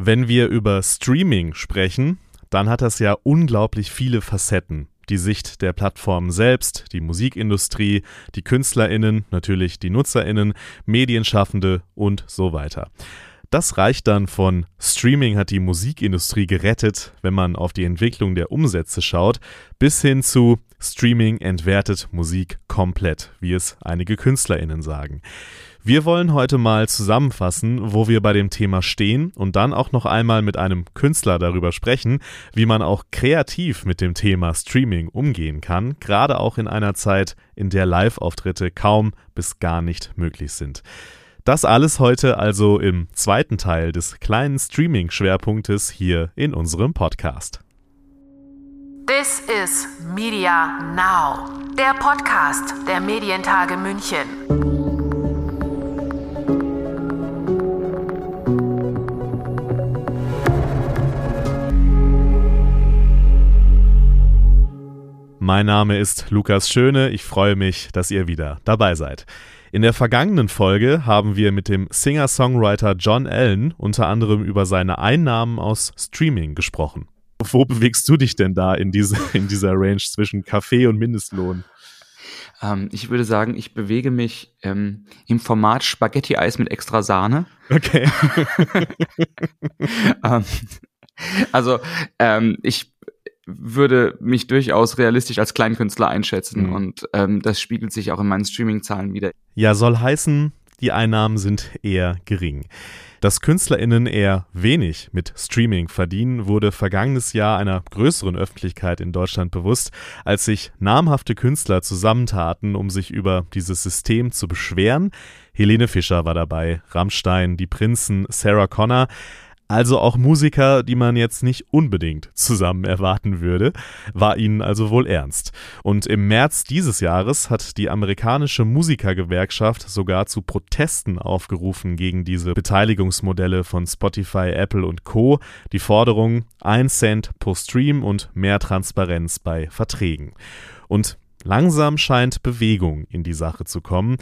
Wenn wir über Streaming sprechen, dann hat das ja unglaublich viele Facetten. Die Sicht der Plattform selbst, die Musikindustrie, die Künstlerinnen, natürlich die Nutzerinnen, Medienschaffende und so weiter. Das reicht dann von Streaming hat die Musikindustrie gerettet, wenn man auf die Entwicklung der Umsätze schaut, bis hin zu Streaming entwertet Musik komplett, wie es einige Künstlerinnen sagen. Wir wollen heute mal zusammenfassen, wo wir bei dem Thema stehen und dann auch noch einmal mit einem Künstler darüber sprechen, wie man auch kreativ mit dem Thema Streaming umgehen kann, gerade auch in einer Zeit, in der Live-Auftritte kaum bis gar nicht möglich sind. Das alles heute also im zweiten Teil des kleinen Streaming-Schwerpunktes hier in unserem Podcast. This is Media Now, der Podcast der Medientage München. Mein Name ist Lukas Schöne. Ich freue mich, dass ihr wieder dabei seid. In der vergangenen Folge haben wir mit dem Singer-Songwriter John Allen unter anderem über seine Einnahmen aus Streaming gesprochen. Wo bewegst du dich denn da in, diese, in dieser Range zwischen Kaffee und Mindestlohn? Ähm, ich würde sagen, ich bewege mich ähm, im Format Spaghetti-Eis mit extra Sahne. Okay. ähm, also ähm, ich würde mich durchaus realistisch als Kleinkünstler einschätzen mhm. und ähm, das spiegelt sich auch in meinen Streaming-Zahlen wieder. Ja, soll heißen, die Einnahmen sind eher gering. Dass KünstlerInnen eher wenig mit Streaming verdienen, wurde vergangenes Jahr einer größeren Öffentlichkeit in Deutschland bewusst, als sich namhafte Künstler zusammentaten, um sich über dieses System zu beschweren. Helene Fischer war dabei, Rammstein, die Prinzen, Sarah Connor. Also auch Musiker, die man jetzt nicht unbedingt zusammen erwarten würde, war ihnen also wohl ernst. Und im März dieses Jahres hat die amerikanische Musikergewerkschaft sogar zu Protesten aufgerufen gegen diese Beteiligungsmodelle von Spotify, Apple und Co. Die Forderung 1 Cent pro Stream und mehr Transparenz bei Verträgen. Und Langsam scheint Bewegung in die Sache zu kommen.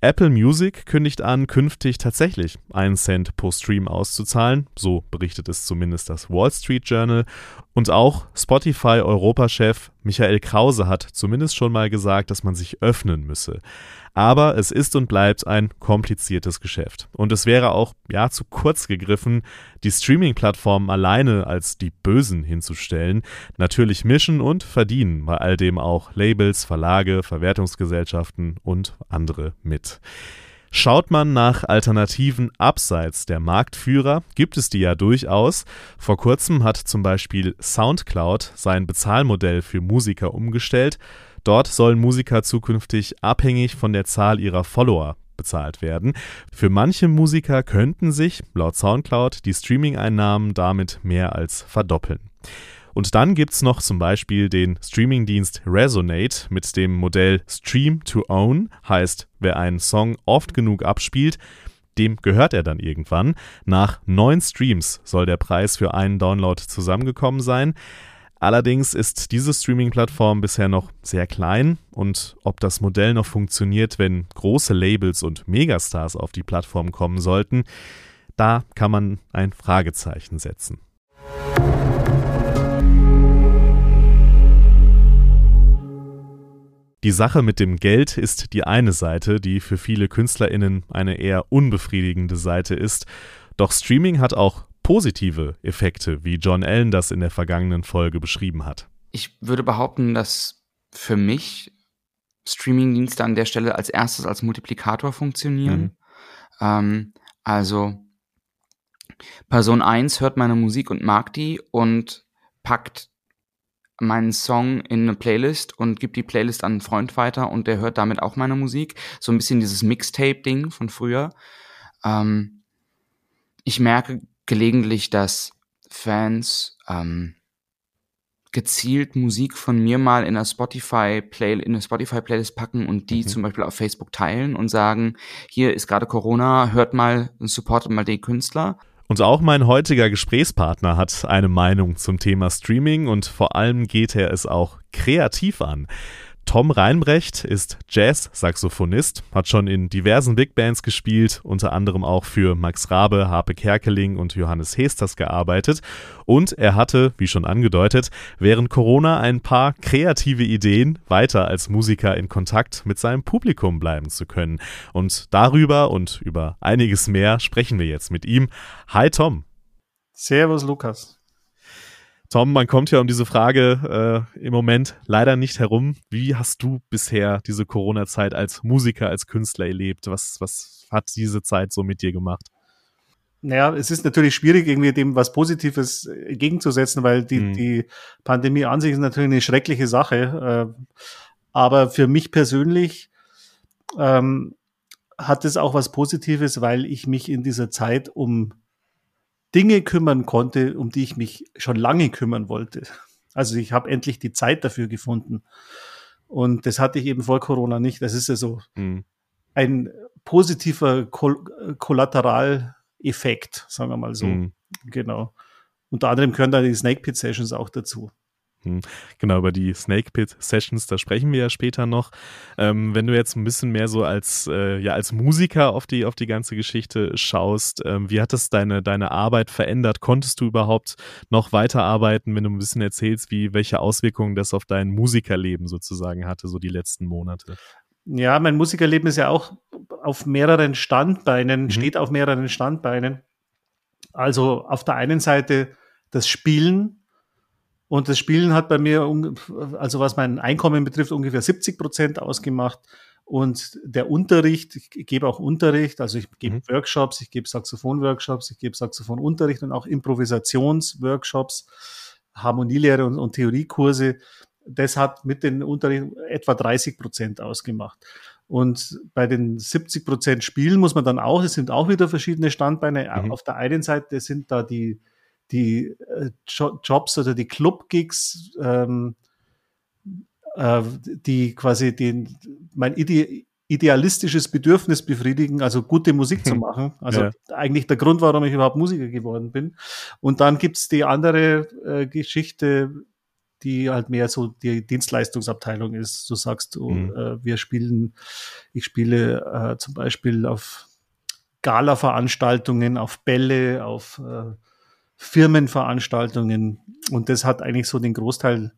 Apple Music kündigt an, künftig tatsächlich einen Cent pro Stream auszuzahlen, so berichtet es zumindest das Wall Street Journal. Und auch Spotify-Europachef Michael Krause hat zumindest schon mal gesagt, dass man sich öffnen müsse. Aber es ist und bleibt ein kompliziertes Geschäft. Und es wäre auch, ja, zu kurz gegriffen, die Streaming-Plattformen alleine als die Bösen hinzustellen. Natürlich mischen und verdienen bei all dem auch Labels, Verlage, Verwertungsgesellschaften und andere mit. Schaut man nach Alternativen abseits der Marktführer, gibt es die ja durchaus. Vor kurzem hat zum Beispiel SoundCloud sein Bezahlmodell für Musiker umgestellt Dort sollen Musiker zukünftig abhängig von der Zahl ihrer Follower bezahlt werden. Für manche Musiker könnten sich, laut SoundCloud, die Streaming-Einnahmen damit mehr als verdoppeln. Und dann gibt es noch zum Beispiel den Streamingdienst Resonate mit dem Modell Stream to Own, heißt, wer einen Song oft genug abspielt, dem gehört er dann irgendwann. Nach neun Streams soll der Preis für einen Download zusammengekommen sein. Allerdings ist diese Streaming-Plattform bisher noch sehr klein und ob das Modell noch funktioniert, wenn große Labels und Megastars auf die Plattform kommen sollten, da kann man ein Fragezeichen setzen. Die Sache mit dem Geld ist die eine Seite, die für viele Künstlerinnen eine eher unbefriedigende Seite ist. Doch Streaming hat auch positive Effekte, wie John Allen das in der vergangenen Folge beschrieben hat. Ich würde behaupten, dass für mich Streamingdienste an der Stelle als erstes als Multiplikator funktionieren. Mhm. Ähm, also Person 1 hört meine Musik und mag die und packt meinen Song in eine Playlist und gibt die Playlist an einen Freund weiter und der hört damit auch meine Musik. So ein bisschen dieses Mixtape-Ding von früher. Ähm, ich merke gelegentlich, dass Fans ähm, gezielt Musik von mir mal in einer Spotify Play in eine Spotify Playlist packen und die mhm. zum Beispiel auf Facebook teilen und sagen, hier ist gerade Corona, hört mal und supportet mal den Künstler. Und auch mein heutiger Gesprächspartner hat eine Meinung zum Thema Streaming und vor allem geht er es auch kreativ an. Tom Reinbrecht ist Jazz-Saxophonist, hat schon in diversen Big Bands gespielt, unter anderem auch für Max Rabe, Harpe Kerkeling und Johannes Hesters gearbeitet. Und er hatte, wie schon angedeutet, während Corona ein paar kreative Ideen, weiter als Musiker in Kontakt mit seinem Publikum bleiben zu können. Und darüber und über einiges mehr sprechen wir jetzt mit ihm. Hi Tom. Servus Lukas. Tom, man kommt ja um diese Frage äh, im Moment leider nicht herum. Wie hast du bisher diese Corona-Zeit als Musiker, als Künstler erlebt? Was, was hat diese Zeit so mit dir gemacht? Naja, es ist natürlich schwierig, irgendwie dem was Positives entgegenzusetzen, weil die, mhm. die Pandemie an sich ist natürlich eine schreckliche Sache. Äh, aber für mich persönlich ähm, hat es auch was Positives, weil ich mich in dieser Zeit um Dinge kümmern konnte, um die ich mich schon lange kümmern wollte. Also ich habe endlich die Zeit dafür gefunden. Und das hatte ich eben vor Corona nicht. Das ist ja so mhm. ein positiver Kol Kollateraleffekt, sagen wir mal so. Mhm. Genau. Unter anderem gehören da die Snake Pit Sessions auch dazu. Hm. Genau, über die Snake Pit Sessions, da sprechen wir ja später noch. Ähm, wenn du jetzt ein bisschen mehr so als, äh, ja, als Musiker auf die, auf die ganze Geschichte schaust, ähm, wie hat das deine, deine Arbeit verändert? Konntest du überhaupt noch weiterarbeiten, wenn du ein bisschen erzählst, wie, welche Auswirkungen das auf dein Musikerleben sozusagen hatte, so die letzten Monate? Ja, mein Musikerleben ist ja auch auf mehreren Standbeinen, mhm. steht auf mehreren Standbeinen. Also auf der einen Seite das Spielen, und das Spielen hat bei mir, also was mein Einkommen betrifft, ungefähr 70 Prozent ausgemacht. Und der Unterricht, ich gebe auch Unterricht, also ich gebe mhm. Workshops, ich gebe Saxophon-Workshops, ich gebe Saxophonunterricht und auch Improvisationsworkshops, Harmonielehre und, und Theoriekurse. Das hat mit den Unterricht etwa 30 Prozent ausgemacht. Und bei den 70 Prozent Spielen muss man dann auch, es sind auch wieder verschiedene Standbeine. Mhm. Auf der einen Seite sind da die, die äh, Jobs oder die Club-Gigs, ähm, äh, die quasi den, mein ide idealistisches Bedürfnis befriedigen, also gute Musik zu machen. Also ja. eigentlich der Grund, warum ich überhaupt Musiker geworden bin. Und dann gibt's die andere äh, Geschichte, die halt mehr so die Dienstleistungsabteilung ist. Du sagst, du, mhm. äh, wir spielen, ich spiele äh, zum Beispiel auf Gala-Veranstaltungen, auf Bälle, auf äh, Firmenveranstaltungen. Und das hat eigentlich so den Großteil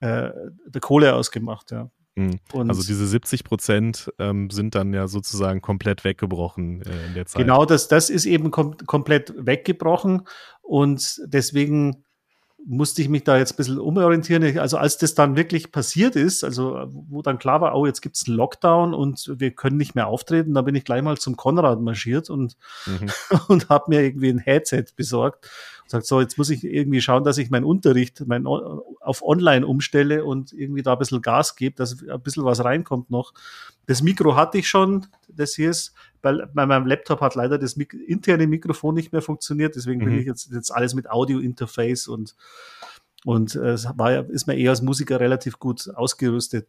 äh, der Kohle ausgemacht, ja. Mhm. also diese 70 Prozent ähm, sind dann ja sozusagen komplett weggebrochen äh, in der Zeit. Genau, das, das ist eben kom komplett weggebrochen und deswegen musste ich mich da jetzt ein bisschen umorientieren. Also als das dann wirklich passiert ist, also wo dann klar war, oh, jetzt gibt's einen Lockdown und wir können nicht mehr auftreten, da bin ich gleich mal zum Konrad marschiert und, mhm. und habe mir irgendwie ein Headset besorgt sagt, so, jetzt muss ich irgendwie schauen, dass ich meinen Unterricht mein, auf online umstelle und irgendwie da ein bisschen Gas gebe, dass ein bisschen was reinkommt noch. Das Mikro hatte ich schon, das hier ist, weil bei meinem Laptop hat leider das Mik interne Mikrofon nicht mehr funktioniert, deswegen mhm. bin ich jetzt, jetzt alles mit Audio-Interface und und äh, es war, ist mir eher als Musiker relativ gut ausgerüstet.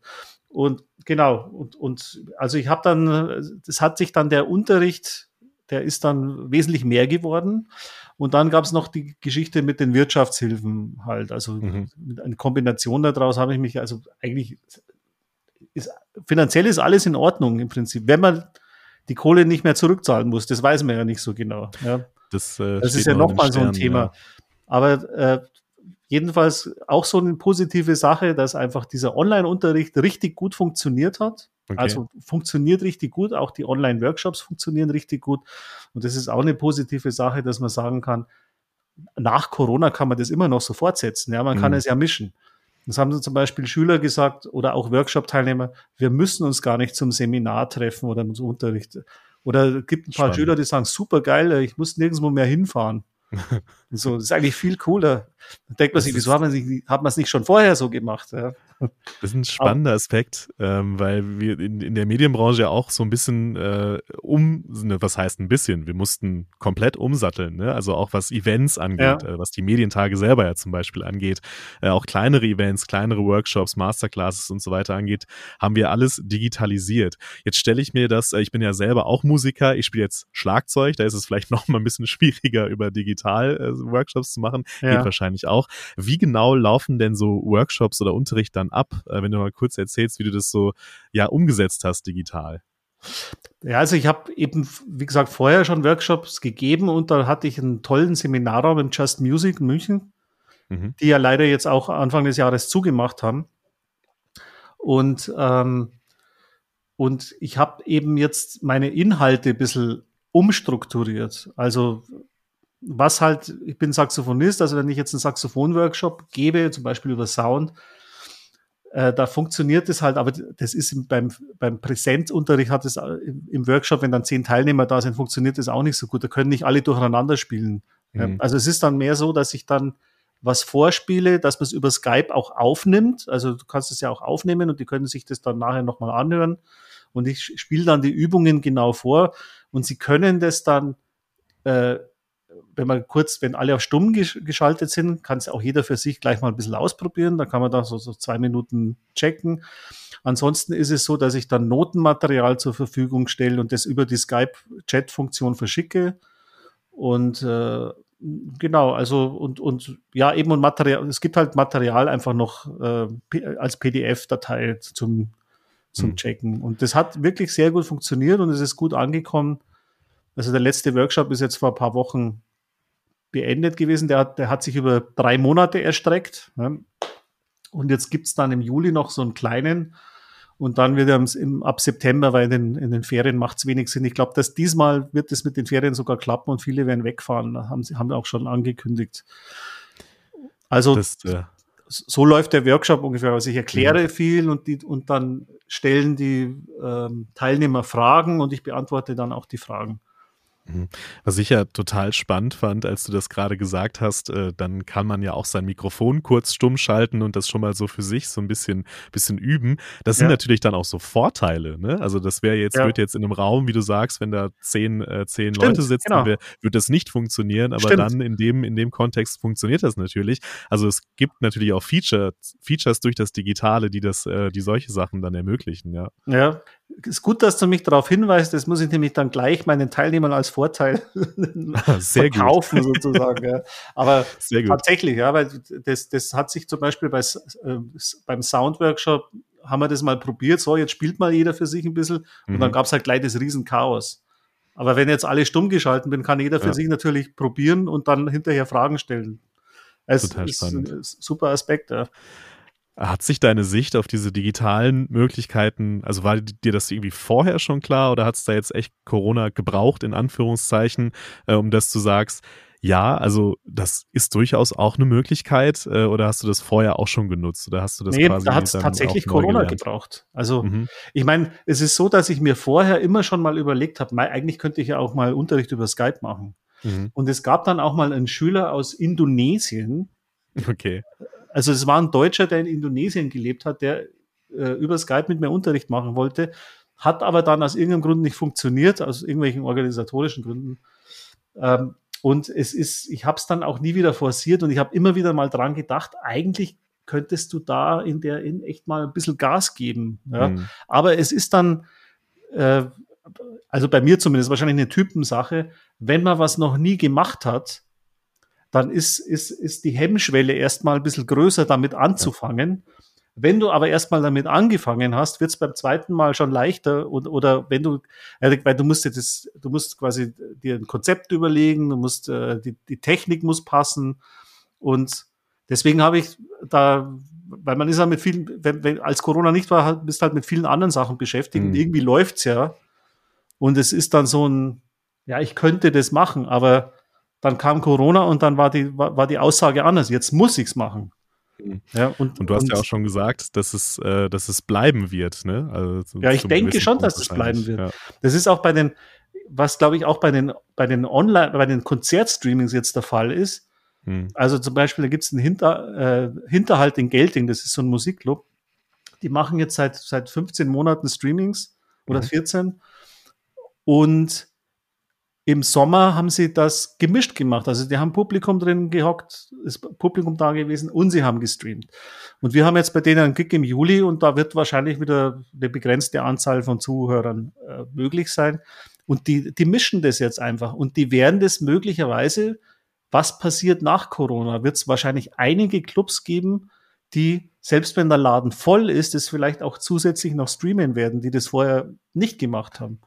Und genau, und, und also ich habe dann, es hat sich dann der Unterricht, der ist dann wesentlich mehr geworden. Und dann gab es noch die Geschichte mit den Wirtschaftshilfen halt. Also mhm. eine Kombination daraus habe ich mich, also eigentlich ist, finanziell ist alles in Ordnung im Prinzip, wenn man die Kohle nicht mehr zurückzahlen muss. Das weiß man ja nicht so genau. Ja. Das, äh, das ist ja nochmal so ein Thema. Ja. Aber äh, jedenfalls auch so eine positive Sache, dass einfach dieser Online-Unterricht richtig gut funktioniert hat. Okay. Also funktioniert richtig gut, auch die Online-Workshops funktionieren richtig gut. Und das ist auch eine positive Sache, dass man sagen kann, nach Corona kann man das immer noch so fortsetzen. Ja, man kann mhm. es ja mischen. Das haben zum Beispiel Schüler gesagt oder auch Workshop-Teilnehmer, wir müssen uns gar nicht zum Seminar treffen oder zum Unterricht. Oder es gibt ein paar Spannend. Schüler, die sagen, super geil, ich muss nirgendwo mehr hinfahren. so, das ist eigentlich viel cooler. Da denkt man sich, wieso hat man, sich, hat man es nicht schon vorher so gemacht? Ja? Das ist ein spannender Aspekt, ähm, weil wir in, in der Medienbranche ja auch so ein bisschen äh, um, ne, was heißt ein bisschen, wir mussten komplett umsatteln, ne? also auch was Events angeht, ja. äh, was die Medientage selber ja zum Beispiel angeht, äh, auch kleinere Events, kleinere Workshops, Masterclasses und so weiter angeht, haben wir alles digitalisiert. Jetzt stelle ich mir das, äh, ich bin ja selber auch Musiker, ich spiele jetzt Schlagzeug, da ist es vielleicht noch mal ein bisschen schwieriger über digital äh, Workshops zu machen, ja. geht wahrscheinlich auch. Wie genau laufen denn so Workshops oder Unterricht dann dann ab, äh, wenn du mal kurz erzählst, wie du das so ja umgesetzt hast digital. Ja, also ich habe eben, wie gesagt, vorher schon Workshops gegeben und da hatte ich einen tollen Seminarraum im Just Music in München, mhm. die ja leider jetzt auch Anfang des Jahres zugemacht haben. Und, ähm, und ich habe eben jetzt meine Inhalte ein bisschen umstrukturiert. Also was halt, ich bin Saxophonist, also wenn ich jetzt einen Saxophon-Workshop gebe, zum Beispiel über Sound, äh, da funktioniert es halt, aber das ist beim, beim Präsenzunterricht hat es äh, im Workshop, wenn dann zehn Teilnehmer da sind, funktioniert das auch nicht so gut. Da können nicht alle durcheinander spielen. Mhm. Also es ist dann mehr so, dass ich dann was vorspiele, dass man es über Skype auch aufnimmt. Also du kannst es ja auch aufnehmen und die können sich das dann nachher nochmal anhören. Und ich spiele dann die Übungen genau vor und sie können das dann äh, wenn man kurz, wenn alle auf stumm geschaltet sind, kann es auch jeder für sich gleich mal ein bisschen ausprobieren. Da kann man da so, so zwei Minuten checken. Ansonsten ist es so, dass ich dann Notenmaterial zur Verfügung stelle und das über die Skype-Chat-Funktion verschicke. Und äh, genau, also und, und ja, eben und Material, es gibt halt Material einfach noch äh, als PDF-Datei zum, zum hm. Checken. Und das hat wirklich sehr gut funktioniert und es ist gut angekommen. Also der letzte Workshop ist jetzt vor ein paar Wochen beendet gewesen. Der, der hat sich über drei Monate erstreckt. Ne? Und jetzt gibt es dann im Juli noch so einen kleinen. Und dann wird er im, ab September, weil in den, in den Ferien macht es wenig Sinn. Ich glaube, dass diesmal wird es mit den Ferien sogar klappen und viele werden wegfahren. Da haben sie haben auch schon angekündigt. Also das, äh so läuft der Workshop ungefähr. Also ich erkläre mhm. viel und, die, und dann stellen die ähm, Teilnehmer Fragen und ich beantworte dann auch die Fragen. Mhm. Was ich ja total spannend fand, als du das gerade gesagt hast, äh, dann kann man ja auch sein Mikrofon kurz stumm schalten und das schon mal so für sich so ein bisschen, bisschen üben. Das sind ja. natürlich dann auch so Vorteile. Ne? Also das wäre jetzt, ja. wird jetzt in einem Raum, wie du sagst, wenn da zehn, äh, zehn Leute sitzen, genau. wär, wird das nicht funktionieren, aber Stimmt. dann in dem, in dem Kontext funktioniert das natürlich. Also es gibt natürlich auch Feature, Features durch das Digitale, die das, äh, die solche Sachen dann ermöglichen, ja. Ja, ist gut, dass du mich darauf hinweist. Das muss ich nämlich dann gleich meinen Teilnehmern als Vorteil Sehr verkaufen, gut. sozusagen. Ja. Aber tatsächlich, ja, weil das, das hat sich zum Beispiel bei, äh, beim Soundworkshop haben wir das mal probiert. So, jetzt spielt mal jeder für sich ein bisschen. Und mhm. dann gab es halt gleich das Riesenchaos. Aber wenn jetzt alle stumm geschalten bin, kann jeder für ja. sich natürlich probieren und dann hinterher Fragen stellen. Es Total ist spannend. ein super Aspekt, ja. Hat sich deine Sicht auf diese digitalen Möglichkeiten, also war dir das irgendwie vorher schon klar oder hat es da jetzt echt Corona gebraucht, in Anführungszeichen, äh, um dass du sagst, ja, also das ist durchaus auch eine Möglichkeit äh, oder hast du das vorher auch schon genutzt oder hast du das nee, quasi da hat es tatsächlich Corona gebraucht. Also mhm. ich meine, es ist so, dass ich mir vorher immer schon mal überlegt habe, eigentlich könnte ich ja auch mal Unterricht über Skype machen. Mhm. Und es gab dann auch mal einen Schüler aus Indonesien, Okay. Also es war ein Deutscher, der in Indonesien gelebt hat, der äh, über Skype mit mir Unterricht machen wollte, hat aber dann aus irgendeinem Grund nicht funktioniert, aus irgendwelchen organisatorischen Gründen. Ähm, und es ist, ich habe es dann auch nie wieder forciert und ich habe immer wieder mal dran gedacht, eigentlich könntest du da in der in echt mal ein bisschen Gas geben. Ja? Mhm. Aber es ist dann, äh, also bei mir zumindest wahrscheinlich eine Typensache, wenn man was noch nie gemacht hat, dann ist, ist, ist die Hemmschwelle erstmal ein bisschen größer, damit anzufangen. Ja. Wenn du aber erstmal damit angefangen hast, wird es beim zweiten Mal schon leichter und, oder wenn du, äh, weil du musst dir das, du musst quasi dir ein Konzept überlegen, du musst, äh, die, die Technik muss passen und deswegen habe ich da, weil man ist ja mit vielen, wenn, wenn als Corona nicht war, bist halt mit vielen anderen Sachen beschäftigt mhm. und irgendwie läuft's ja und es ist dann so ein, ja, ich könnte das machen, aber dann kam Corona und dann war die, war, war die Aussage anders. Jetzt muss ich es machen. Mhm. Ja, und, und du hast und, ja auch schon gesagt, dass es, äh, dass es bleiben wird. Ne? Also ja, ich denke schon, dass es bleiben wird. Ja. Das ist auch bei den, was glaube ich auch bei den, bei den Online, bei den Konzertstreamings jetzt der Fall ist. Hm. Also zum Beispiel, da gibt es einen Hinter, äh, Hinterhalt in Gelting, das ist so ein Musikclub. Die machen jetzt seit, seit 15 Monaten Streamings oder mhm. 14. Und im Sommer haben sie das gemischt gemacht. Also die haben Publikum drin gehockt, ist Publikum da gewesen und sie haben gestreamt. Und wir haben jetzt bei denen einen Gig im Juli und da wird wahrscheinlich wieder eine begrenzte Anzahl von Zuhörern äh, möglich sein. Und die, die mischen das jetzt einfach. Und die werden das möglicherweise, was passiert nach Corona, wird es wahrscheinlich einige Clubs geben, die selbst wenn der Laden voll ist, es vielleicht auch zusätzlich noch streamen werden, die das vorher nicht gemacht haben.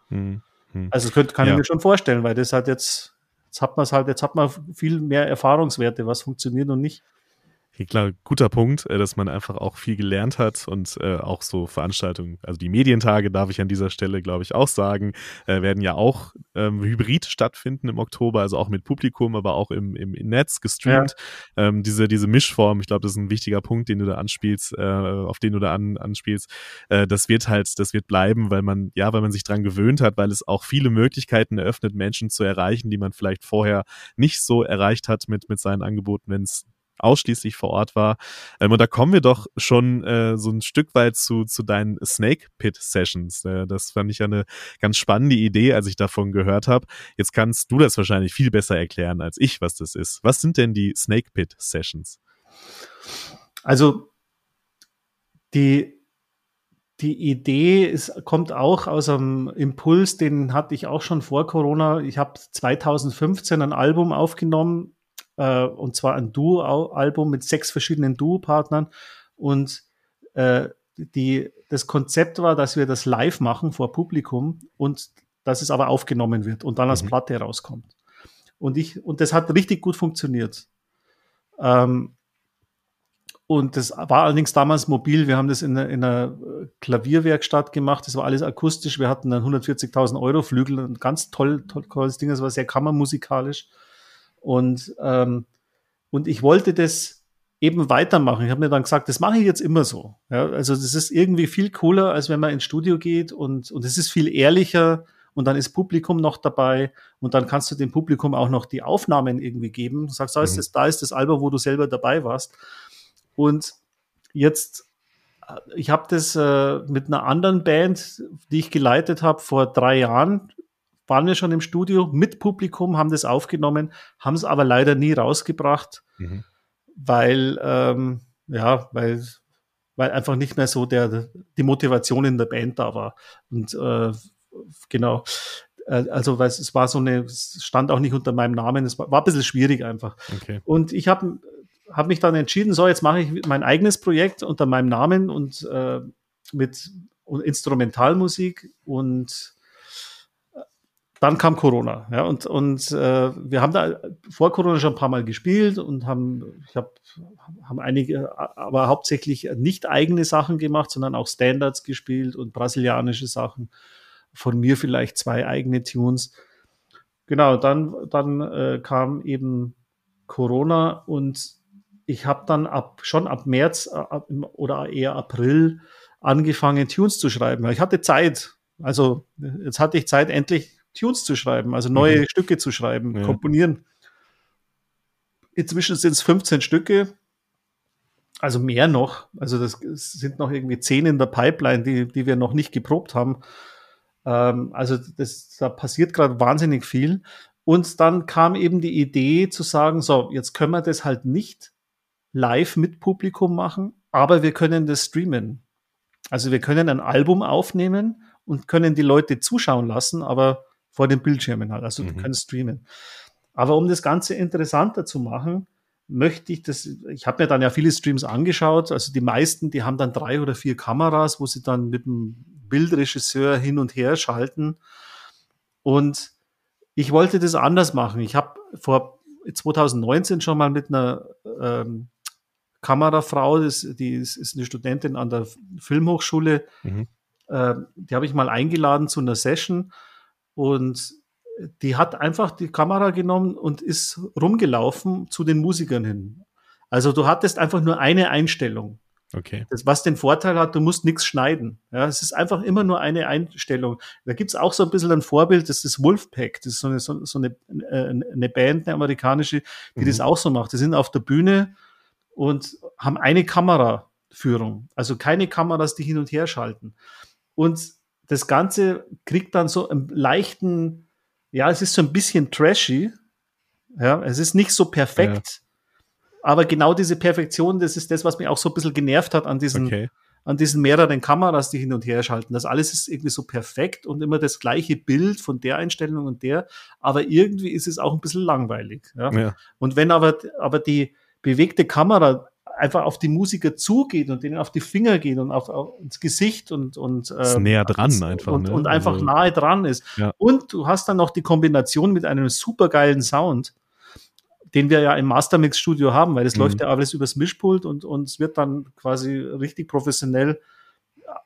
Mhm. Also das könnte, kann ja. ich mir schon vorstellen, weil das hat jetzt, jetzt hat man es halt, jetzt hat man viel mehr Erfahrungswerte, was funktioniert und nicht klar, guter Punkt, äh, dass man einfach auch viel gelernt hat und äh, auch so Veranstaltungen, also die Medientage darf ich an dieser Stelle, glaube ich, auch sagen, äh, werden ja auch ähm, hybrid stattfinden im Oktober, also auch mit Publikum, aber auch im, im, im Netz gestreamt. Ja. Ähm, diese, diese Mischform, ich glaube, das ist ein wichtiger Punkt, den du da anspielst, äh, auf den du da an, anspielst. Äh, das wird halt, das wird bleiben, weil man, ja, weil man sich dran gewöhnt hat, weil es auch viele Möglichkeiten eröffnet, Menschen zu erreichen, die man vielleicht vorher nicht so erreicht hat mit, mit seinen Angeboten, wenn es ausschließlich vor Ort war. Ähm, und da kommen wir doch schon äh, so ein Stück weit zu, zu deinen Snake Pit Sessions. Äh, das fand ich ja eine ganz spannende Idee, als ich davon gehört habe. Jetzt kannst du das wahrscheinlich viel besser erklären als ich, was das ist. Was sind denn die Snake Pit Sessions? Also die die Idee ist, kommt auch aus einem Impuls, den hatte ich auch schon vor Corona. Ich habe 2015 ein Album aufgenommen, äh, und zwar ein Duo-Album mit sechs verschiedenen Duo-Partnern. Und äh, die, das Konzept war, dass wir das live machen vor Publikum und dass es aber aufgenommen wird und dann als mhm. Platte rauskommt. Und ich, und das hat richtig gut funktioniert. Ähm, und das war allerdings damals mobil. Wir haben das in einer, in einer Klavierwerkstatt gemacht. Das war alles akustisch. Wir hatten dann 140.000 Euro Flügel. Ein ganz toll, toll, tolles Ding. Das war sehr kammermusikalisch. Und, ähm, und ich wollte das eben weitermachen. Ich habe mir dann gesagt, das mache ich jetzt immer so. Ja, also das ist irgendwie viel cooler, als wenn man ins Studio geht und, und es ist viel ehrlicher und dann ist Publikum noch dabei und dann kannst du dem Publikum auch noch die Aufnahmen irgendwie geben. Du sagst, da ist, mhm. das, da ist das Album, wo du selber dabei warst. Und jetzt, ich habe das äh, mit einer anderen Band, die ich geleitet habe, vor drei Jahren waren wir schon im Studio mit Publikum, haben das aufgenommen, haben es aber leider nie rausgebracht, mhm. weil, ähm, ja, weil, weil einfach nicht mehr so der, die Motivation in der Band da war. Und äh, genau, äh, also weil es war so eine, es stand auch nicht unter meinem Namen, es war, war ein bisschen schwierig einfach. Okay. Und ich habe hab mich dann entschieden, so jetzt mache ich mein eigenes Projekt unter meinem Namen und äh, mit Instrumentalmusik und dann kam Corona, ja, und, und äh, wir haben da vor Corona schon ein paar Mal gespielt und haben, ich habe, haben einige, aber hauptsächlich nicht eigene Sachen gemacht, sondern auch Standards gespielt und brasilianische Sachen. Von mir vielleicht zwei eigene Tunes. Genau, dann, dann äh, kam eben Corona und ich habe dann ab schon ab März äh, ab, oder eher April angefangen, Tunes zu schreiben. Ich hatte Zeit. Also jetzt hatte ich Zeit, endlich Tunes zu schreiben, also neue mhm. Stücke zu schreiben, ja. komponieren. Inzwischen sind es 15 Stücke, also mehr noch. Also das sind noch irgendwie 10 in der Pipeline, die, die wir noch nicht geprobt haben. Ähm, also das, da passiert gerade wahnsinnig viel. Und dann kam eben die Idee zu sagen, so, jetzt können wir das halt nicht live mit Publikum machen, aber wir können das streamen. Also wir können ein Album aufnehmen und können die Leute zuschauen lassen, aber vor den Bildschirmen halt. Also mhm. du kannst streamen. Aber um das Ganze interessanter zu machen, möchte ich das, ich habe mir dann ja viele Streams angeschaut, also die meisten, die haben dann drei oder vier Kameras, wo sie dann mit dem Bildregisseur hin und her schalten. Und ich wollte das anders machen. Ich habe vor 2019 schon mal mit einer ähm, Kamerafrau, das, die ist, ist, eine Studentin an der Filmhochschule, mhm. äh, die habe ich mal eingeladen zu einer Session und die hat einfach die Kamera genommen und ist rumgelaufen zu den Musikern hin. Also du hattest einfach nur eine Einstellung. Okay. Das, was den Vorteil hat, du musst nichts schneiden. Ja, es ist einfach immer nur eine Einstellung. Da gibt's auch so ein bisschen ein Vorbild, das ist Wolfpack. Das ist so eine, so, so eine, äh, eine Band, eine amerikanische, die mhm. das auch so macht. Die sind auf der Bühne und haben eine Kameraführung. Also keine Kameras, die hin und her schalten. Und das Ganze kriegt dann so einen leichten, ja, es ist so ein bisschen trashy. Ja, es ist nicht so perfekt. Ja. Aber genau diese Perfektion, das ist das, was mich auch so ein bisschen genervt hat an diesen, okay. an diesen mehreren Kameras, die hin und her schalten. Das alles ist irgendwie so perfekt und immer das gleiche Bild von der Einstellung und der. Aber irgendwie ist es auch ein bisschen langweilig. Ja? ja. Und wenn aber, aber die bewegte Kamera einfach auf die Musiker zugeht und denen auf die Finger geht und auf, auf ins Gesicht und und äh, näher dran einfach und, ne? und einfach also, nahe dran ist. Ja. Und du hast dann noch die Kombination mit einem supergeilen Sound, den wir ja im Mastermix Studio haben, weil das Mhm. läuft ja alles übers Mischpult und und es wird dann quasi richtig professionell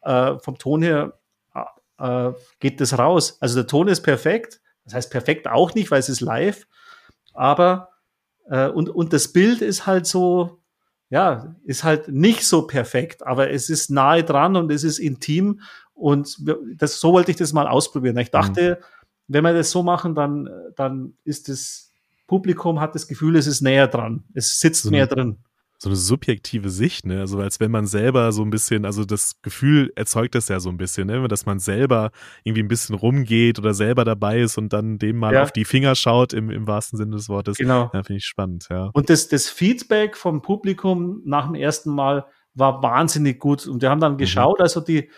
äh, vom Ton her äh, geht das raus. Also der Ton ist perfekt. Das heißt perfekt auch nicht, weil es ist live, aber äh, und, und das Bild ist halt so, ja, ist halt nicht so perfekt, aber es ist nahe dran und es ist intim und das, so wollte ich das mal ausprobieren. Ich dachte, wenn wir das so machen, dann, dann ist das Publikum hat das Gefühl, es ist näher dran. Es sitzt So mehr eine- drin. So eine subjektive Sicht, ne? Also als wenn man selber so ein bisschen, also das Gefühl erzeugt das ja so ein bisschen, ne? Dass man selber irgendwie ein bisschen rumgeht oder selber dabei ist und dann dem mal Ja. auf die Finger schaut im, im wahrsten Sinne des Wortes. Genau. Ja, finde ich spannend, ja. Und das, das Feedback vom Publikum nach dem ersten Mal war wahnsinnig gut. Und wir haben Mhm. dann geschaut, also die,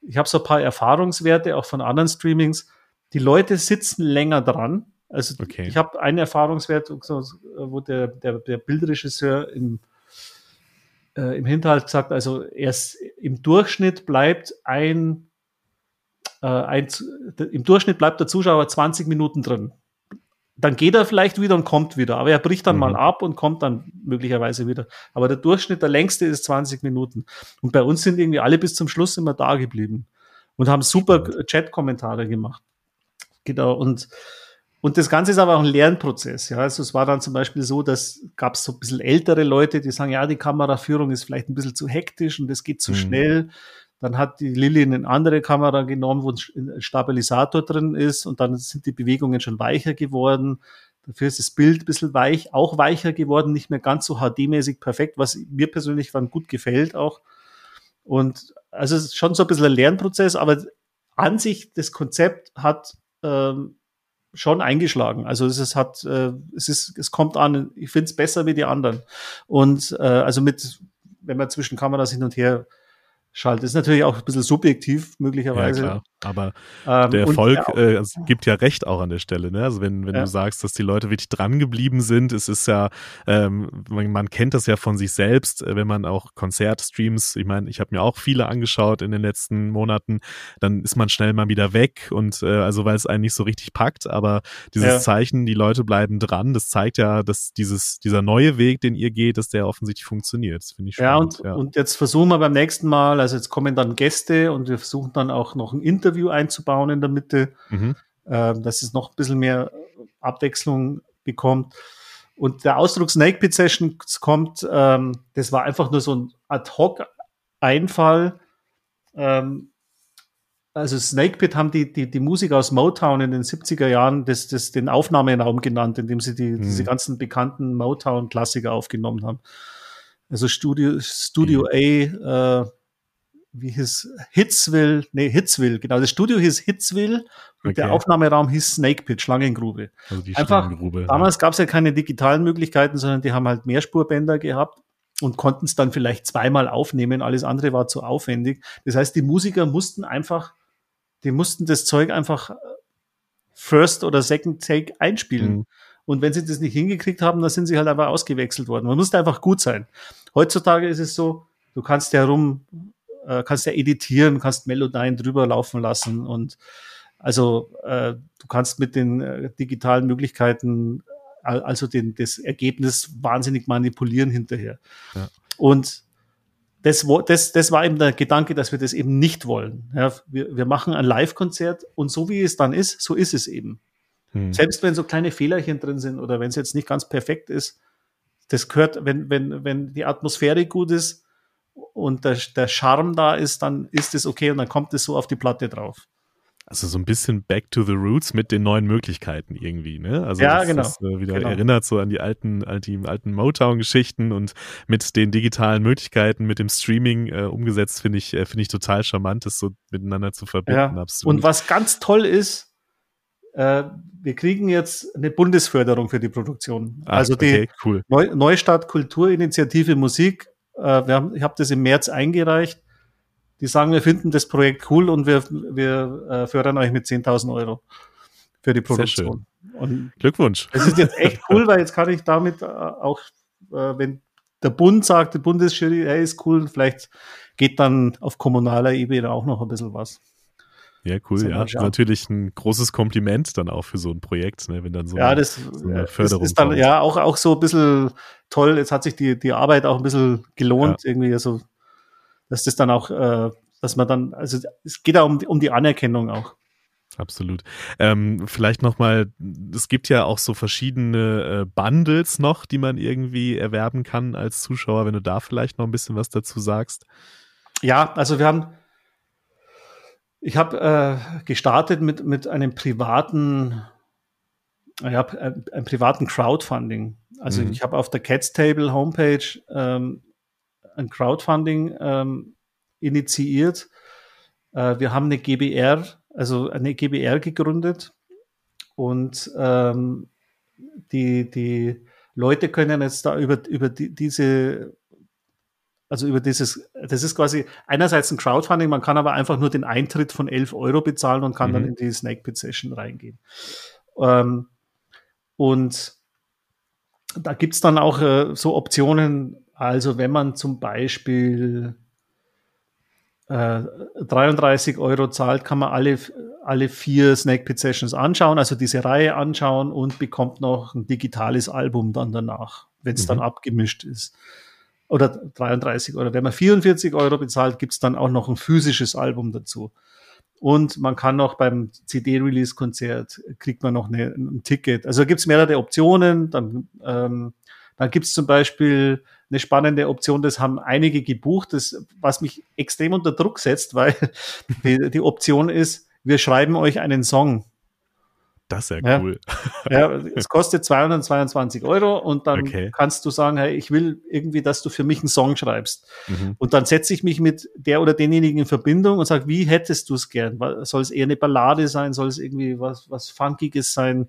ich habe so ein paar Erfahrungswerte auch von anderen Streamings. Die Leute sitzen länger dran. Also Okay. ich habe einen Erfahrungswert, wo der, der, der Bildregisseur im, äh, im Hinterhalt sagt, also erst im Durchschnitt bleibt ein, äh, ein im Durchschnitt bleibt der Zuschauer 20 Minuten drin dann geht er vielleicht wieder und kommt wieder, aber er bricht dann Mhm. mal ab und kommt dann möglicherweise wieder. Aber der Durchschnitt, der längste ist 20 Minuten. Und bei uns sind irgendwie alle bis zum Schluss immer da geblieben und haben super Chat-Kommentare gemacht. Genau. Und, und das Ganze ist aber auch ein Lernprozess. Ja, also es war dann zum Beispiel so, dass gab es so ein bisschen ältere Leute, die sagen, ja, die Kameraführung ist vielleicht ein bisschen zu hektisch und es geht zu Mhm. schnell. Dann hat die Lilly eine andere Kamera genommen, wo ein Stabilisator drin ist und dann sind die Bewegungen schon weicher geworden. Dafür ist das Bild ein bisschen weich, auch weicher geworden, nicht mehr ganz so HD-mäßig perfekt, was mir persönlich dann gut gefällt auch. Und also es ist schon so ein bisschen ein Lernprozess, aber an sich das Konzept hat ähm, schon eingeschlagen. Also es ist, hat, äh, es ist, es kommt an. Ich finde es besser wie die anderen. Und äh, also mit, wenn man zwischen Kameras hin und her schaltet, ist natürlich auch ein bisschen subjektiv Ja, möglicherweise. klar. Aber Ähm, der Erfolg ja, äh, gibt ja recht auch an der Stelle. Ne? Also wenn, wenn Ja. du sagst, dass die Leute wirklich dran geblieben sind, es ist ja, ähm, man, man kennt das ja von sich selbst, äh, wenn man auch Konzertstreams, ich meine, ich habe mir auch viele angeschaut in den letzten Monaten, dann ist man schnell mal wieder weg und äh, also weil es einen nicht so richtig packt, aber dieses Ja. Zeichen, die Leute bleiben dran, das zeigt ja, dass dieses, dieser neue Weg, den ihr geht, dass der offensichtlich funktioniert. Das finde ich Ja, spannend. und, und jetzt versuchen wir beim nächsten Mal, also jetzt kommen dann Gäste und wir versuchen dann auch noch ein Interview einzubauen in der Mitte, Mhm. ähm, dass es noch ein bisschen mehr Abwechslung bekommt. Und der Ausdruck Snake Pit Sessions kommt, ähm, das war einfach nur so ein Ad-Hoc-Einfall. Ähm, also Snake Pit haben die, die, die Musik aus Motown in den 70er Jahren das, das den Aufnahmeraum genannt, in dem sie die, diese Mhm. ganzen bekannten Motown-Klassiker aufgenommen haben. Also Studio, Studio A, äh, wie hieß Hitsville, nee, Hitsville, genau. Das Studio hieß Hitsville und der Okay. Aufnahmeraum hieß Snake Pit, Schlangengrube. Also die einfach Schlangengrube. Damals gab es ja keine digitalen Möglichkeiten, sondern die haben halt Mehrspurbänder gehabt und konnten es dann vielleicht zweimal aufnehmen. Alles andere war zu aufwendig. Das heißt, die Musiker mussten einfach, die mussten das Zeug einfach äh, First oder Second Take einspielen. Mhm. Und wenn sie das nicht hingekriegt haben, dann sind sie halt einfach ausgewechselt worden. Man musste einfach gut sein. Heutzutage ist es so, du kannst ja rum, äh, kannst ja editieren, kannst Melodien drüber laufen lassen und also äh, du kannst mit den äh, digitalen Möglichkeiten al- also den, das Ergebnis wahnsinnig manipulieren hinterher. Ja. Und das, das, das war eben der Gedanke, dass wir das eben nicht wollen. Ja, wir, wir machen ein Live-Konzert und so wie es dann ist, so ist es eben. Mhm. Selbst wenn so kleine Fehlerchen drin sind oder wenn es jetzt nicht ganz perfekt ist, das gehört, wenn, wenn, wenn die Atmosphäre gut ist und der, der Charme da ist, dann ist es okay und dann kommt es so auf die Platte drauf. Also so ein bisschen back to the roots mit den neuen Möglichkeiten irgendwie, ne? Also Ja, das, genau. das äh, wieder Genau. erinnert so an die alten, an die alten Motown-Geschichten und mit den digitalen Möglichkeiten, mit dem Streaming äh, umgesetzt, finde ich, äh, finde ich total charmant, das so miteinander zu verbinden. Ja. Absolut. Und was ganz toll ist, äh, wir kriegen jetzt eine Bundesförderung für die Produktion. Ah, also die okay, cool. Neu Neustadt Kulturinitiative Musik. Äh, wir haben, ich habe das im März eingereicht. Die sagen, wir finden das Projekt cool und wir, wir äh, fördern euch mit 10.000 Euro für die. Produktion. Und Glückwunsch. es ist jetzt echt cool, weil jetzt kann ich damit äh, auch, äh, wenn der Bund sagt, die Bundesjury, hey, ist cool, vielleicht geht dann auf kommunaler Ebene auch noch ein bisschen was. Ja, cool, ja. Natürlich ein großes Kompliment dann auch für so ein Projekt, ne, wenn dann so, ja, eine, das, so eine Förderung ist dann kommt. ja auch, auch so ein bisschen toll. Jetzt hat sich die, die Arbeit auch ein bisschen gelohnt, ja. irgendwie, also, dass das dann auch, äh, dass man dann, also es geht auch um, um die Anerkennung auch. Absolut. Ähm, vielleicht nochmal, es gibt ja auch so verschiedene äh, Bundles noch, die man irgendwie erwerben kann als Zuschauer, wenn du da vielleicht noch ein bisschen was dazu sagst. Ja, also wir haben, ich habe äh, gestartet mit, mit einem privaten, ja, ein, ein privaten Crowdfunding. Also mhm. ich habe auf der Cats Table Homepage ähm, ein Crowdfunding ähm, initiiert. Äh, wir haben eine GBR also eine GBR gegründet und ähm, die, die Leute können jetzt da über, über die, diese, also über dieses, das ist quasi einerseits ein Crowdfunding, man kann aber einfach nur den Eintritt von 11 Euro bezahlen und kann mhm. dann in die Snake Pit Session reingehen. Ähm, und da gibt's dann auch äh, so Optionen, also wenn man zum Beispiel 33 äh, Euro zahlt, kann man alle, alle vier Snake Pit Sessions anschauen, also diese Reihe anschauen und bekommt noch ein digitales Album dann danach, wenn es mhm. dann abgemischt ist. Oder 33 Euro. Wenn man 44 Euro bezahlt, gibt es dann auch noch ein physisches Album dazu. Und man kann noch beim CD-Release-Konzert kriegt man noch eine, ein Ticket. Also gibt es mehrere Optionen. Dann, ähm, dann gibt es zum Beispiel eine spannende Option. Das haben einige gebucht, das, was mich extrem unter Druck setzt, weil die, die Option ist, wir schreiben euch einen Song. Das ist ja cool. Ja, es kostet 222 Euro und dann okay. kannst du sagen, hey, ich will irgendwie, dass du für mich einen Song schreibst. Mhm. Und dann setze ich mich mit der oder denjenigen in Verbindung und sage, wie hättest du es gern? Soll es eher eine Ballade sein? Soll es irgendwie was, was Funkiges sein?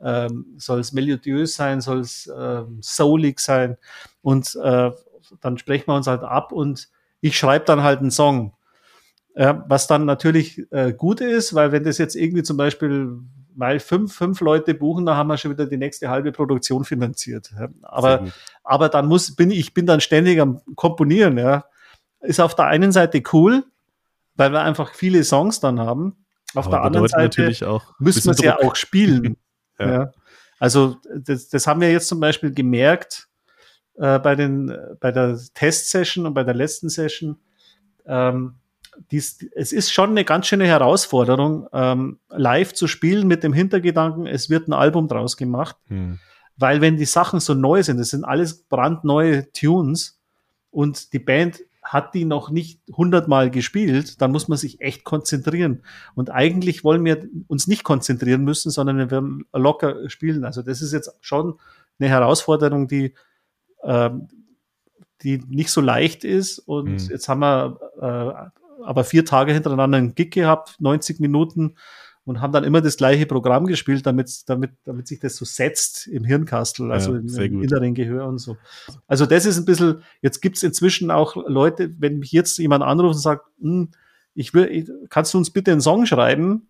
ähm, soll es melodiös sein, soll es ähm, soulig sein und äh, dann sprechen wir uns halt ab und ich schreibe dann halt einen Song. Ja, was dann natürlich äh, gut ist, weil wenn das jetzt irgendwie zum Beispiel weil fünf, fünf Leute buchen, dann haben wir schon wieder die nächste halbe Produktion finanziert. Aber, aber dann muss, bin ich bin dann ständig am Komponieren, ja. Ist auf der einen Seite cool, weil wir einfach viele Songs dann haben. Auf aber der anderen Seite müssen wir es ja auch spielen. Ja. ja. Also das, das haben wir jetzt zum Beispiel gemerkt äh, bei, den, bei der Test-Session und bei der letzten Session. Ähm, dies, es ist schon eine ganz schöne Herausforderung, ähm, live zu spielen mit dem Hintergedanken, es wird ein Album draus gemacht. Hm. Weil wenn die Sachen so neu sind, das sind alles brandneue Tunes und die Band hat die noch nicht hundertmal gespielt, dann muss man sich echt konzentrieren. Und eigentlich wollen wir uns nicht konzentrieren müssen, sondern wir werden locker spielen. Also das ist jetzt schon eine Herausforderung, die, äh, die nicht so leicht ist. Und mhm. jetzt haben wir äh, aber vier Tage hintereinander einen Gig gehabt, 90 Minuten und haben dann immer das gleiche Programm gespielt, damit, damit, damit sich das so setzt im Hirnkastel, also ja, im, im inneren Gehör und so. Also das ist ein bisschen, jetzt gibt's inzwischen auch Leute, wenn mich jetzt jemand anruft und sagt, hm, ich will, kannst du uns bitte einen Song schreiben?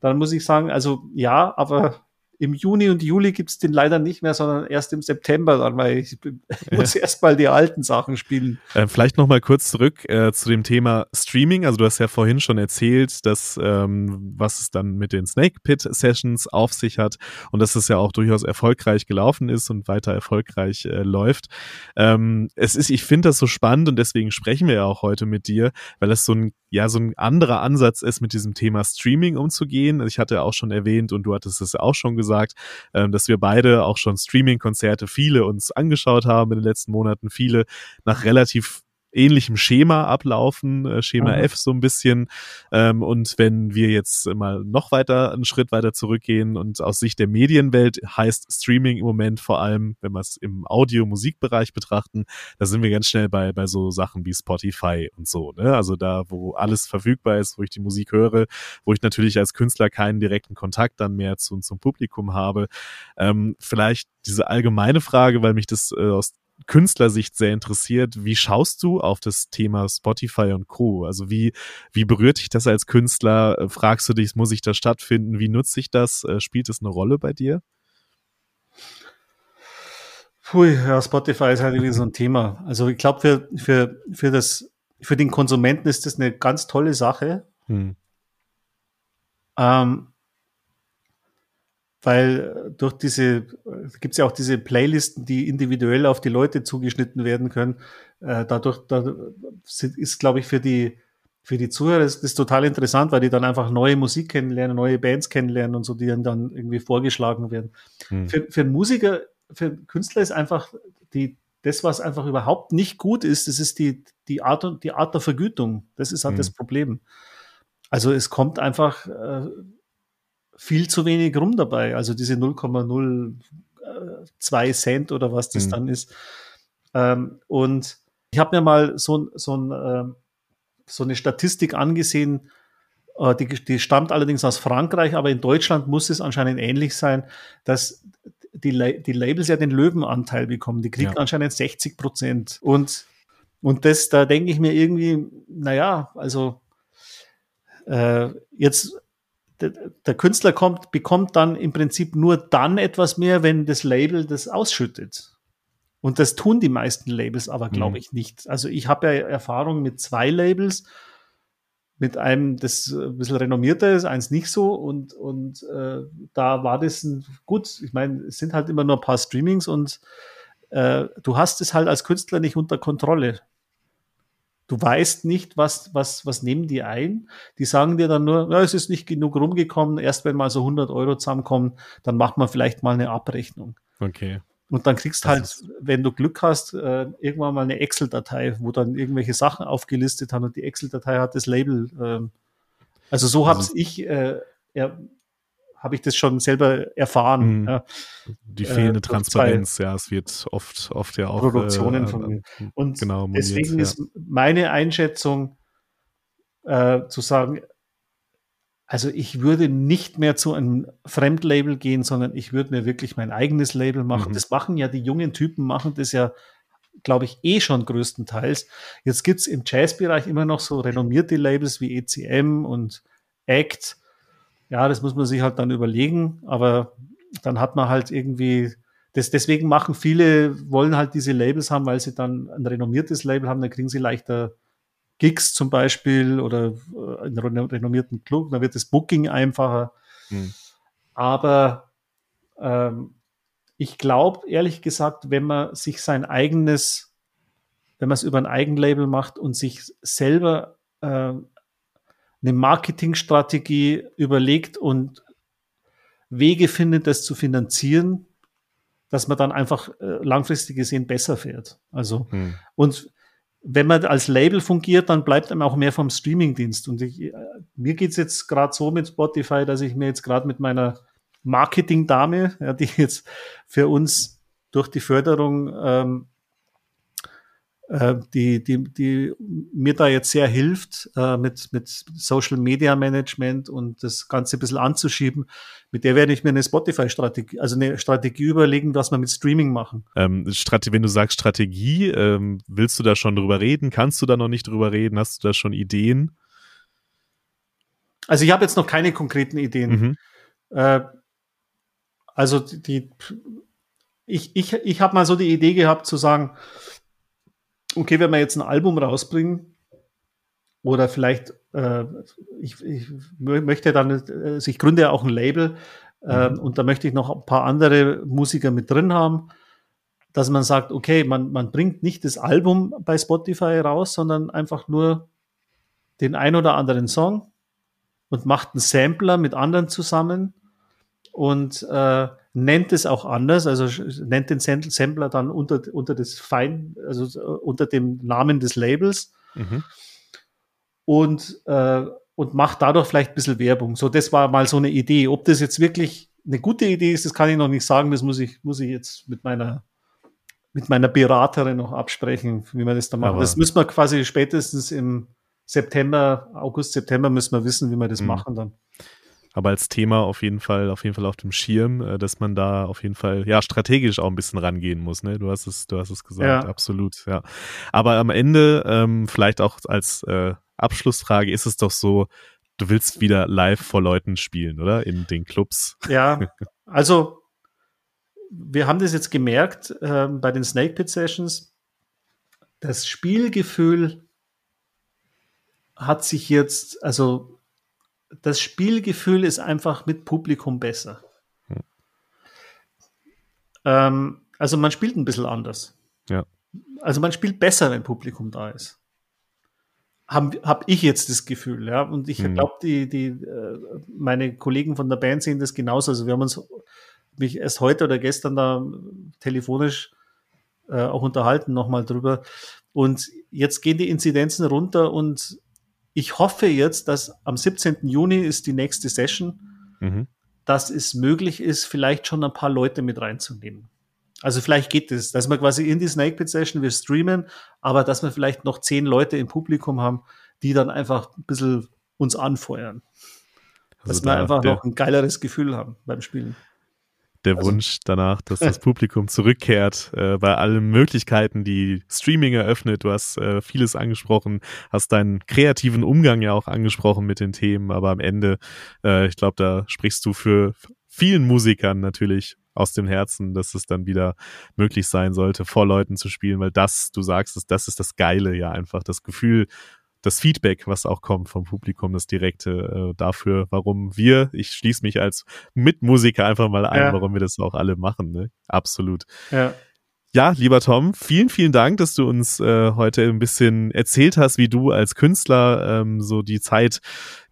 Dann muss ich sagen, also ja, aber im Juni und Juli gibt's den leider nicht mehr, sondern erst im September dann, weil ich, muss erst mal die alten Sachen spielen. Äh, vielleicht noch mal kurz zurück äh, zu dem Thema Streaming. Also du hast ja vorhin schon erzählt, dass ähm, was es dann mit den Snake Pit Sessions auf sich hat und dass es ja auch durchaus erfolgreich gelaufen ist und weiter erfolgreich äh, läuft. Ähm, es ist, ich finde das so spannend und deswegen sprechen wir ja auch heute mit dir, weil es so ein ja so ein anderer Ansatz ist, mit diesem Thema Streaming umzugehen. Also ich hatte auch schon erwähnt und du hattest es auch schon gesagt, ähm, dass wir beide auch schon Streaming-Konzerte viele uns angeschaut haben in den letzten Monaten, viele nach relativ ähnlichem Schema ablaufen, äh, Schema mhm. F so ein bisschen. Ähm, und wenn wir jetzt mal noch weiter einen Schritt weiter zurückgehen und aus Sicht der Medienwelt heißt Streaming im Moment vor allem, wenn wir es im Audio-Musikbereich betrachten, da sind wir ganz schnell bei, bei so Sachen wie Spotify und so. Ne? Also da, wo alles verfügbar ist, wo ich die Musik höre, wo ich natürlich als Künstler keinen direkten Kontakt dann mehr zu, zum Publikum habe. Ähm, vielleicht diese allgemeine Frage, weil mich das äh, aus Künstlersicht sehr interessiert. Wie schaust du auf das Thema Spotify und Co? Also wie, wie berührt dich das als Künstler? Äh, fragst du dich, muss ich das stattfinden? Wie nutze ich das? Äh, spielt es eine Rolle bei dir? Puh, ja, Spotify ist halt irgendwie so ein Thema. Also ich glaube, für, für, für, das, für den Konsumenten ist das eine ganz tolle Sache. Hm. Ähm, weil durch diese, gibt es ja auch diese Playlisten, die individuell auf die Leute zugeschnitten werden können. Äh, dadurch da ist, glaube ich, für die, für die Zuhörer ist das total interessant, weil die dann einfach neue Musik kennenlernen, neue Bands kennenlernen und so, die dann irgendwie vorgeschlagen werden. Hm. Für, für einen Musiker für einen Künstler ist einfach die, das, was einfach überhaupt nicht gut ist, das ist die, die, Art, die Art der Vergütung. Das ist halt mhm. das Problem. Also es kommt einfach äh, viel zu wenig rum dabei. Also diese 0,02 Cent oder was das mhm. dann ist. Ähm, und ich habe mir mal so, so, ein, äh, so eine Statistik angesehen, äh, die, die stammt allerdings aus Frankreich, aber in Deutschland muss es anscheinend ähnlich sein, dass die, La die Labels ja den Löwenanteil bekommen. Die kriegen ja. anscheinend 60 Prozent. Und, und das, da denke ich mir irgendwie, naja, also äh, jetzt der, Künstler kommt, bekommt dann im Prinzip nur dann etwas mehr, wenn das Label das ausschüttet. Und das tun die meisten Labels aber, glaube mhm. ich, nicht. Also ich habe ja Erfahrung mit zwei Labels mit einem, das ein bisschen renommierter ist, eins nicht so. Und, und äh, da war das ein, gut, ich meine, es sind halt immer nur ein paar Streamings und äh, du hast es halt als Künstler nicht unter Kontrolle. Du weißt nicht, was, was, was nehmen die ein. Die sagen dir dann nur, ja, es ist nicht genug rumgekommen. Erst wenn mal so 100 Euro zusammenkommen, dann macht man vielleicht mal eine Abrechnung. Okay. Und dann kriegst das halt, wenn du Glück hast, äh, irgendwann mal eine Excel-Datei, wo dann irgendwelche Sachen aufgelistet haben und die Excel-Datei hat das Label. Äh, also so also, habe ich, äh, ja, habe ich das schon selber erfahren. Mhm. Ja. Die fehlende äh, Transparenz, ja, es wird oft, oft ja auch Produktionen äh, von mir. Und genau, deswegen ja. ist meine Einschätzung äh, zu sagen, also ich würde nicht mehr zu einem Fremdlabel gehen, sondern ich würde mir wirklich mein eigenes Label machen. Mhm. Das machen ja die jungen Typen, machen das ja, glaube ich, eh schon größtenteils. Jetzt gibt es im Jazzbereich immer noch so renommierte Labels wie ECM und Act. Ja, das muss man sich halt dann überlegen, aber dann hat man halt irgendwie, das, deswegen machen viele, wollen halt diese Labels haben, weil sie dann ein renommiertes Label haben, dann kriegen sie leichter Gigs zum Beispiel oder äh, in einem renommierten Club, dann wird das Booking einfacher. Hm. Aber ähm, ich glaube, ehrlich gesagt, wenn man sich sein eigenes, wenn man es über ein Eigenlabel macht und sich selber äh, eine Marketingstrategie überlegt und Wege findet, das zu finanzieren, dass man dann einfach äh, langfristig gesehen besser fährt. Also, hm. und wenn man als Label fungiert, dann bleibt einem auch mehr vom Streamingdienst. Und ich, äh, mir geht's jetzt gerade so mit Spotify, dass ich mir jetzt gerade mit meiner Marketing-Dame, ja, die jetzt für uns durch die Förderung ähm, äh, die, die, die mir da jetzt sehr hilft, äh, mit, mit Social Media Management und das Ganze ein bisschen anzuschieben. Mit der werde ich mir eine Spotify-Strategie, also eine Strategie überlegen, was wir mit Streaming machen. Ähm, wenn du sagst Strategie, ähm, willst du da schon drüber reden? Kannst du da noch nicht drüber reden? Hast du da schon Ideen? Also ich habe jetzt noch keine konkreten Ideen. Mhm. Äh, also die, ich, ich, ich habe mal so die Idee gehabt zu sagen, okay, wenn wir jetzt ein Album rausbringen, oder vielleicht, äh, ich, ich möchte dann, also ich gründe ja auch ein Label äh, mhm. und da möchte ich noch ein paar andere Musiker mit drin haben, dass man sagt, okay, man, man bringt nicht das Album bei Spotify raus, sondern einfach nur den ein oder anderen Song und macht einen Sampler mit anderen zusammen und äh, nennt es auch anders, also nennt den Sampler dann unter, unter das Fein, also äh, unter dem Namen des Labels mhm. und, äh, und macht dadurch vielleicht ein bisschen Werbung. So, das war mal so eine Idee. Ob das jetzt wirklich eine gute Idee ist, das kann ich noch nicht sagen. Das muss ich, muss ich jetzt mit meiner, mit meiner Beraterin noch absprechen, wie man das da macht. das müssen wir quasi spätestens im September, August, September müssen wir wissen, wie wir das mhm. machen dann aber als Thema auf jeden Fall, auf jeden Fall auf dem Schirm, äh, dass man da auf jeden Fall ja strategisch auch ein bisschen rangehen muss. Ne, du hast es, du hast es gesagt, ja. absolut, ja. Aber am Ende ähm, vielleicht auch als äh, Abschlussfrage ist es doch so, du willst wieder live vor Leuten spielen, oder in den Clubs? Ja, also wir haben das jetzt gemerkt äh, bei den Snake Pit Sessions. Das Spielgefühl hat sich jetzt, also das Spielgefühl ist einfach mit Publikum besser. Hm. Ähm, also man spielt ein bisschen anders. Ja. Also man spielt besser, wenn Publikum da ist. Habe hab ich jetzt das Gefühl, ja. Und ich mhm. glaube, die, die, äh, meine Kollegen von der Band sehen das genauso. Also wir haben uns mich erst heute oder gestern da telefonisch äh, auch unterhalten nochmal drüber. Und jetzt gehen die Inzidenzen runter und ich hoffe jetzt, dass am 17. Juni ist die nächste Session, mhm. dass es möglich ist, vielleicht schon ein paar Leute mit reinzunehmen. Also vielleicht geht es, dass wir quasi in die Snake Pit Session, wir streamen, aber dass wir vielleicht noch zehn Leute im Publikum haben, die dann einfach ein bisschen uns anfeuern. Also dass da wir einfach noch ein geileres Gefühl haben beim Spielen der also, Wunsch danach, dass das Publikum zurückkehrt äh, bei allen Möglichkeiten, die Streaming eröffnet. Du hast äh, vieles angesprochen, hast deinen kreativen Umgang ja auch angesprochen mit den Themen, aber am Ende, äh, ich glaube, da sprichst du für vielen Musikern natürlich aus dem Herzen, dass es dann wieder möglich sein sollte, vor Leuten zu spielen, weil das, du sagst es, das ist das Geile ja einfach, das Gefühl, das Feedback, was auch kommt vom Publikum, das direkte äh, dafür, warum wir, ich schließe mich als Mitmusiker einfach mal ein, ja. warum wir das auch alle machen. Ne? Absolut. Ja. Ja, lieber Tom, vielen, vielen Dank, dass du uns äh, heute ein bisschen erzählt hast, wie du als Künstler ähm, so die Zeit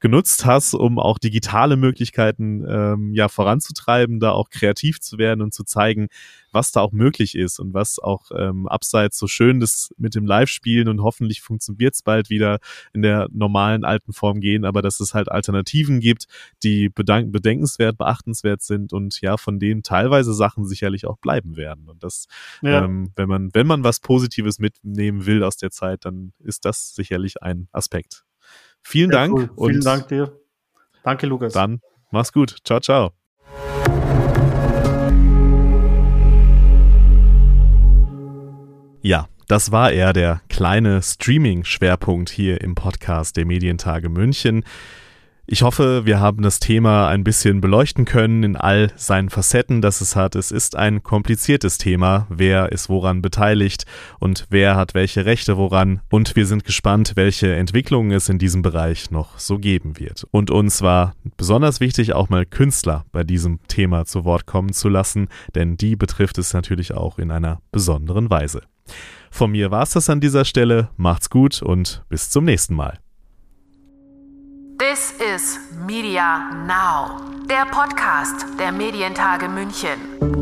genutzt hast, um auch digitale Möglichkeiten ähm, ja voranzutreiben, da auch kreativ zu werden und zu zeigen, was da auch möglich ist und was auch ähm, abseits so schön das mit dem Live-Spielen und hoffentlich funktioniert es bald wieder in der normalen alten Form gehen, aber dass es halt Alternativen gibt, die bedenkenswert, beachtenswert sind und ja, von denen teilweise Sachen sicherlich auch bleiben werden. Und das, ja. ähm, wenn man, wenn man was Positives mitnehmen will aus der Zeit, dann ist das sicherlich ein Aspekt. Vielen ja, Dank. Cool. Vielen Dank dir. Danke, Lukas. Dann mach's gut. Ciao, ciao. Ja, das war eher der kleine Streaming-Schwerpunkt hier im Podcast der Medientage München. Ich hoffe, wir haben das Thema ein bisschen beleuchten können in all seinen Facetten, das es hat. Es ist ein kompliziertes Thema. Wer ist woran beteiligt und wer hat welche Rechte woran? Und wir sind gespannt, welche Entwicklungen es in diesem Bereich noch so geben wird. Und uns war besonders wichtig, auch mal Künstler bei diesem Thema zu Wort kommen zu lassen, denn die betrifft es natürlich auch in einer besonderen Weise. Von mir war es das an dieser Stelle. Macht's gut und bis zum nächsten Mal. This is Media Now, der Podcast der Medientage München.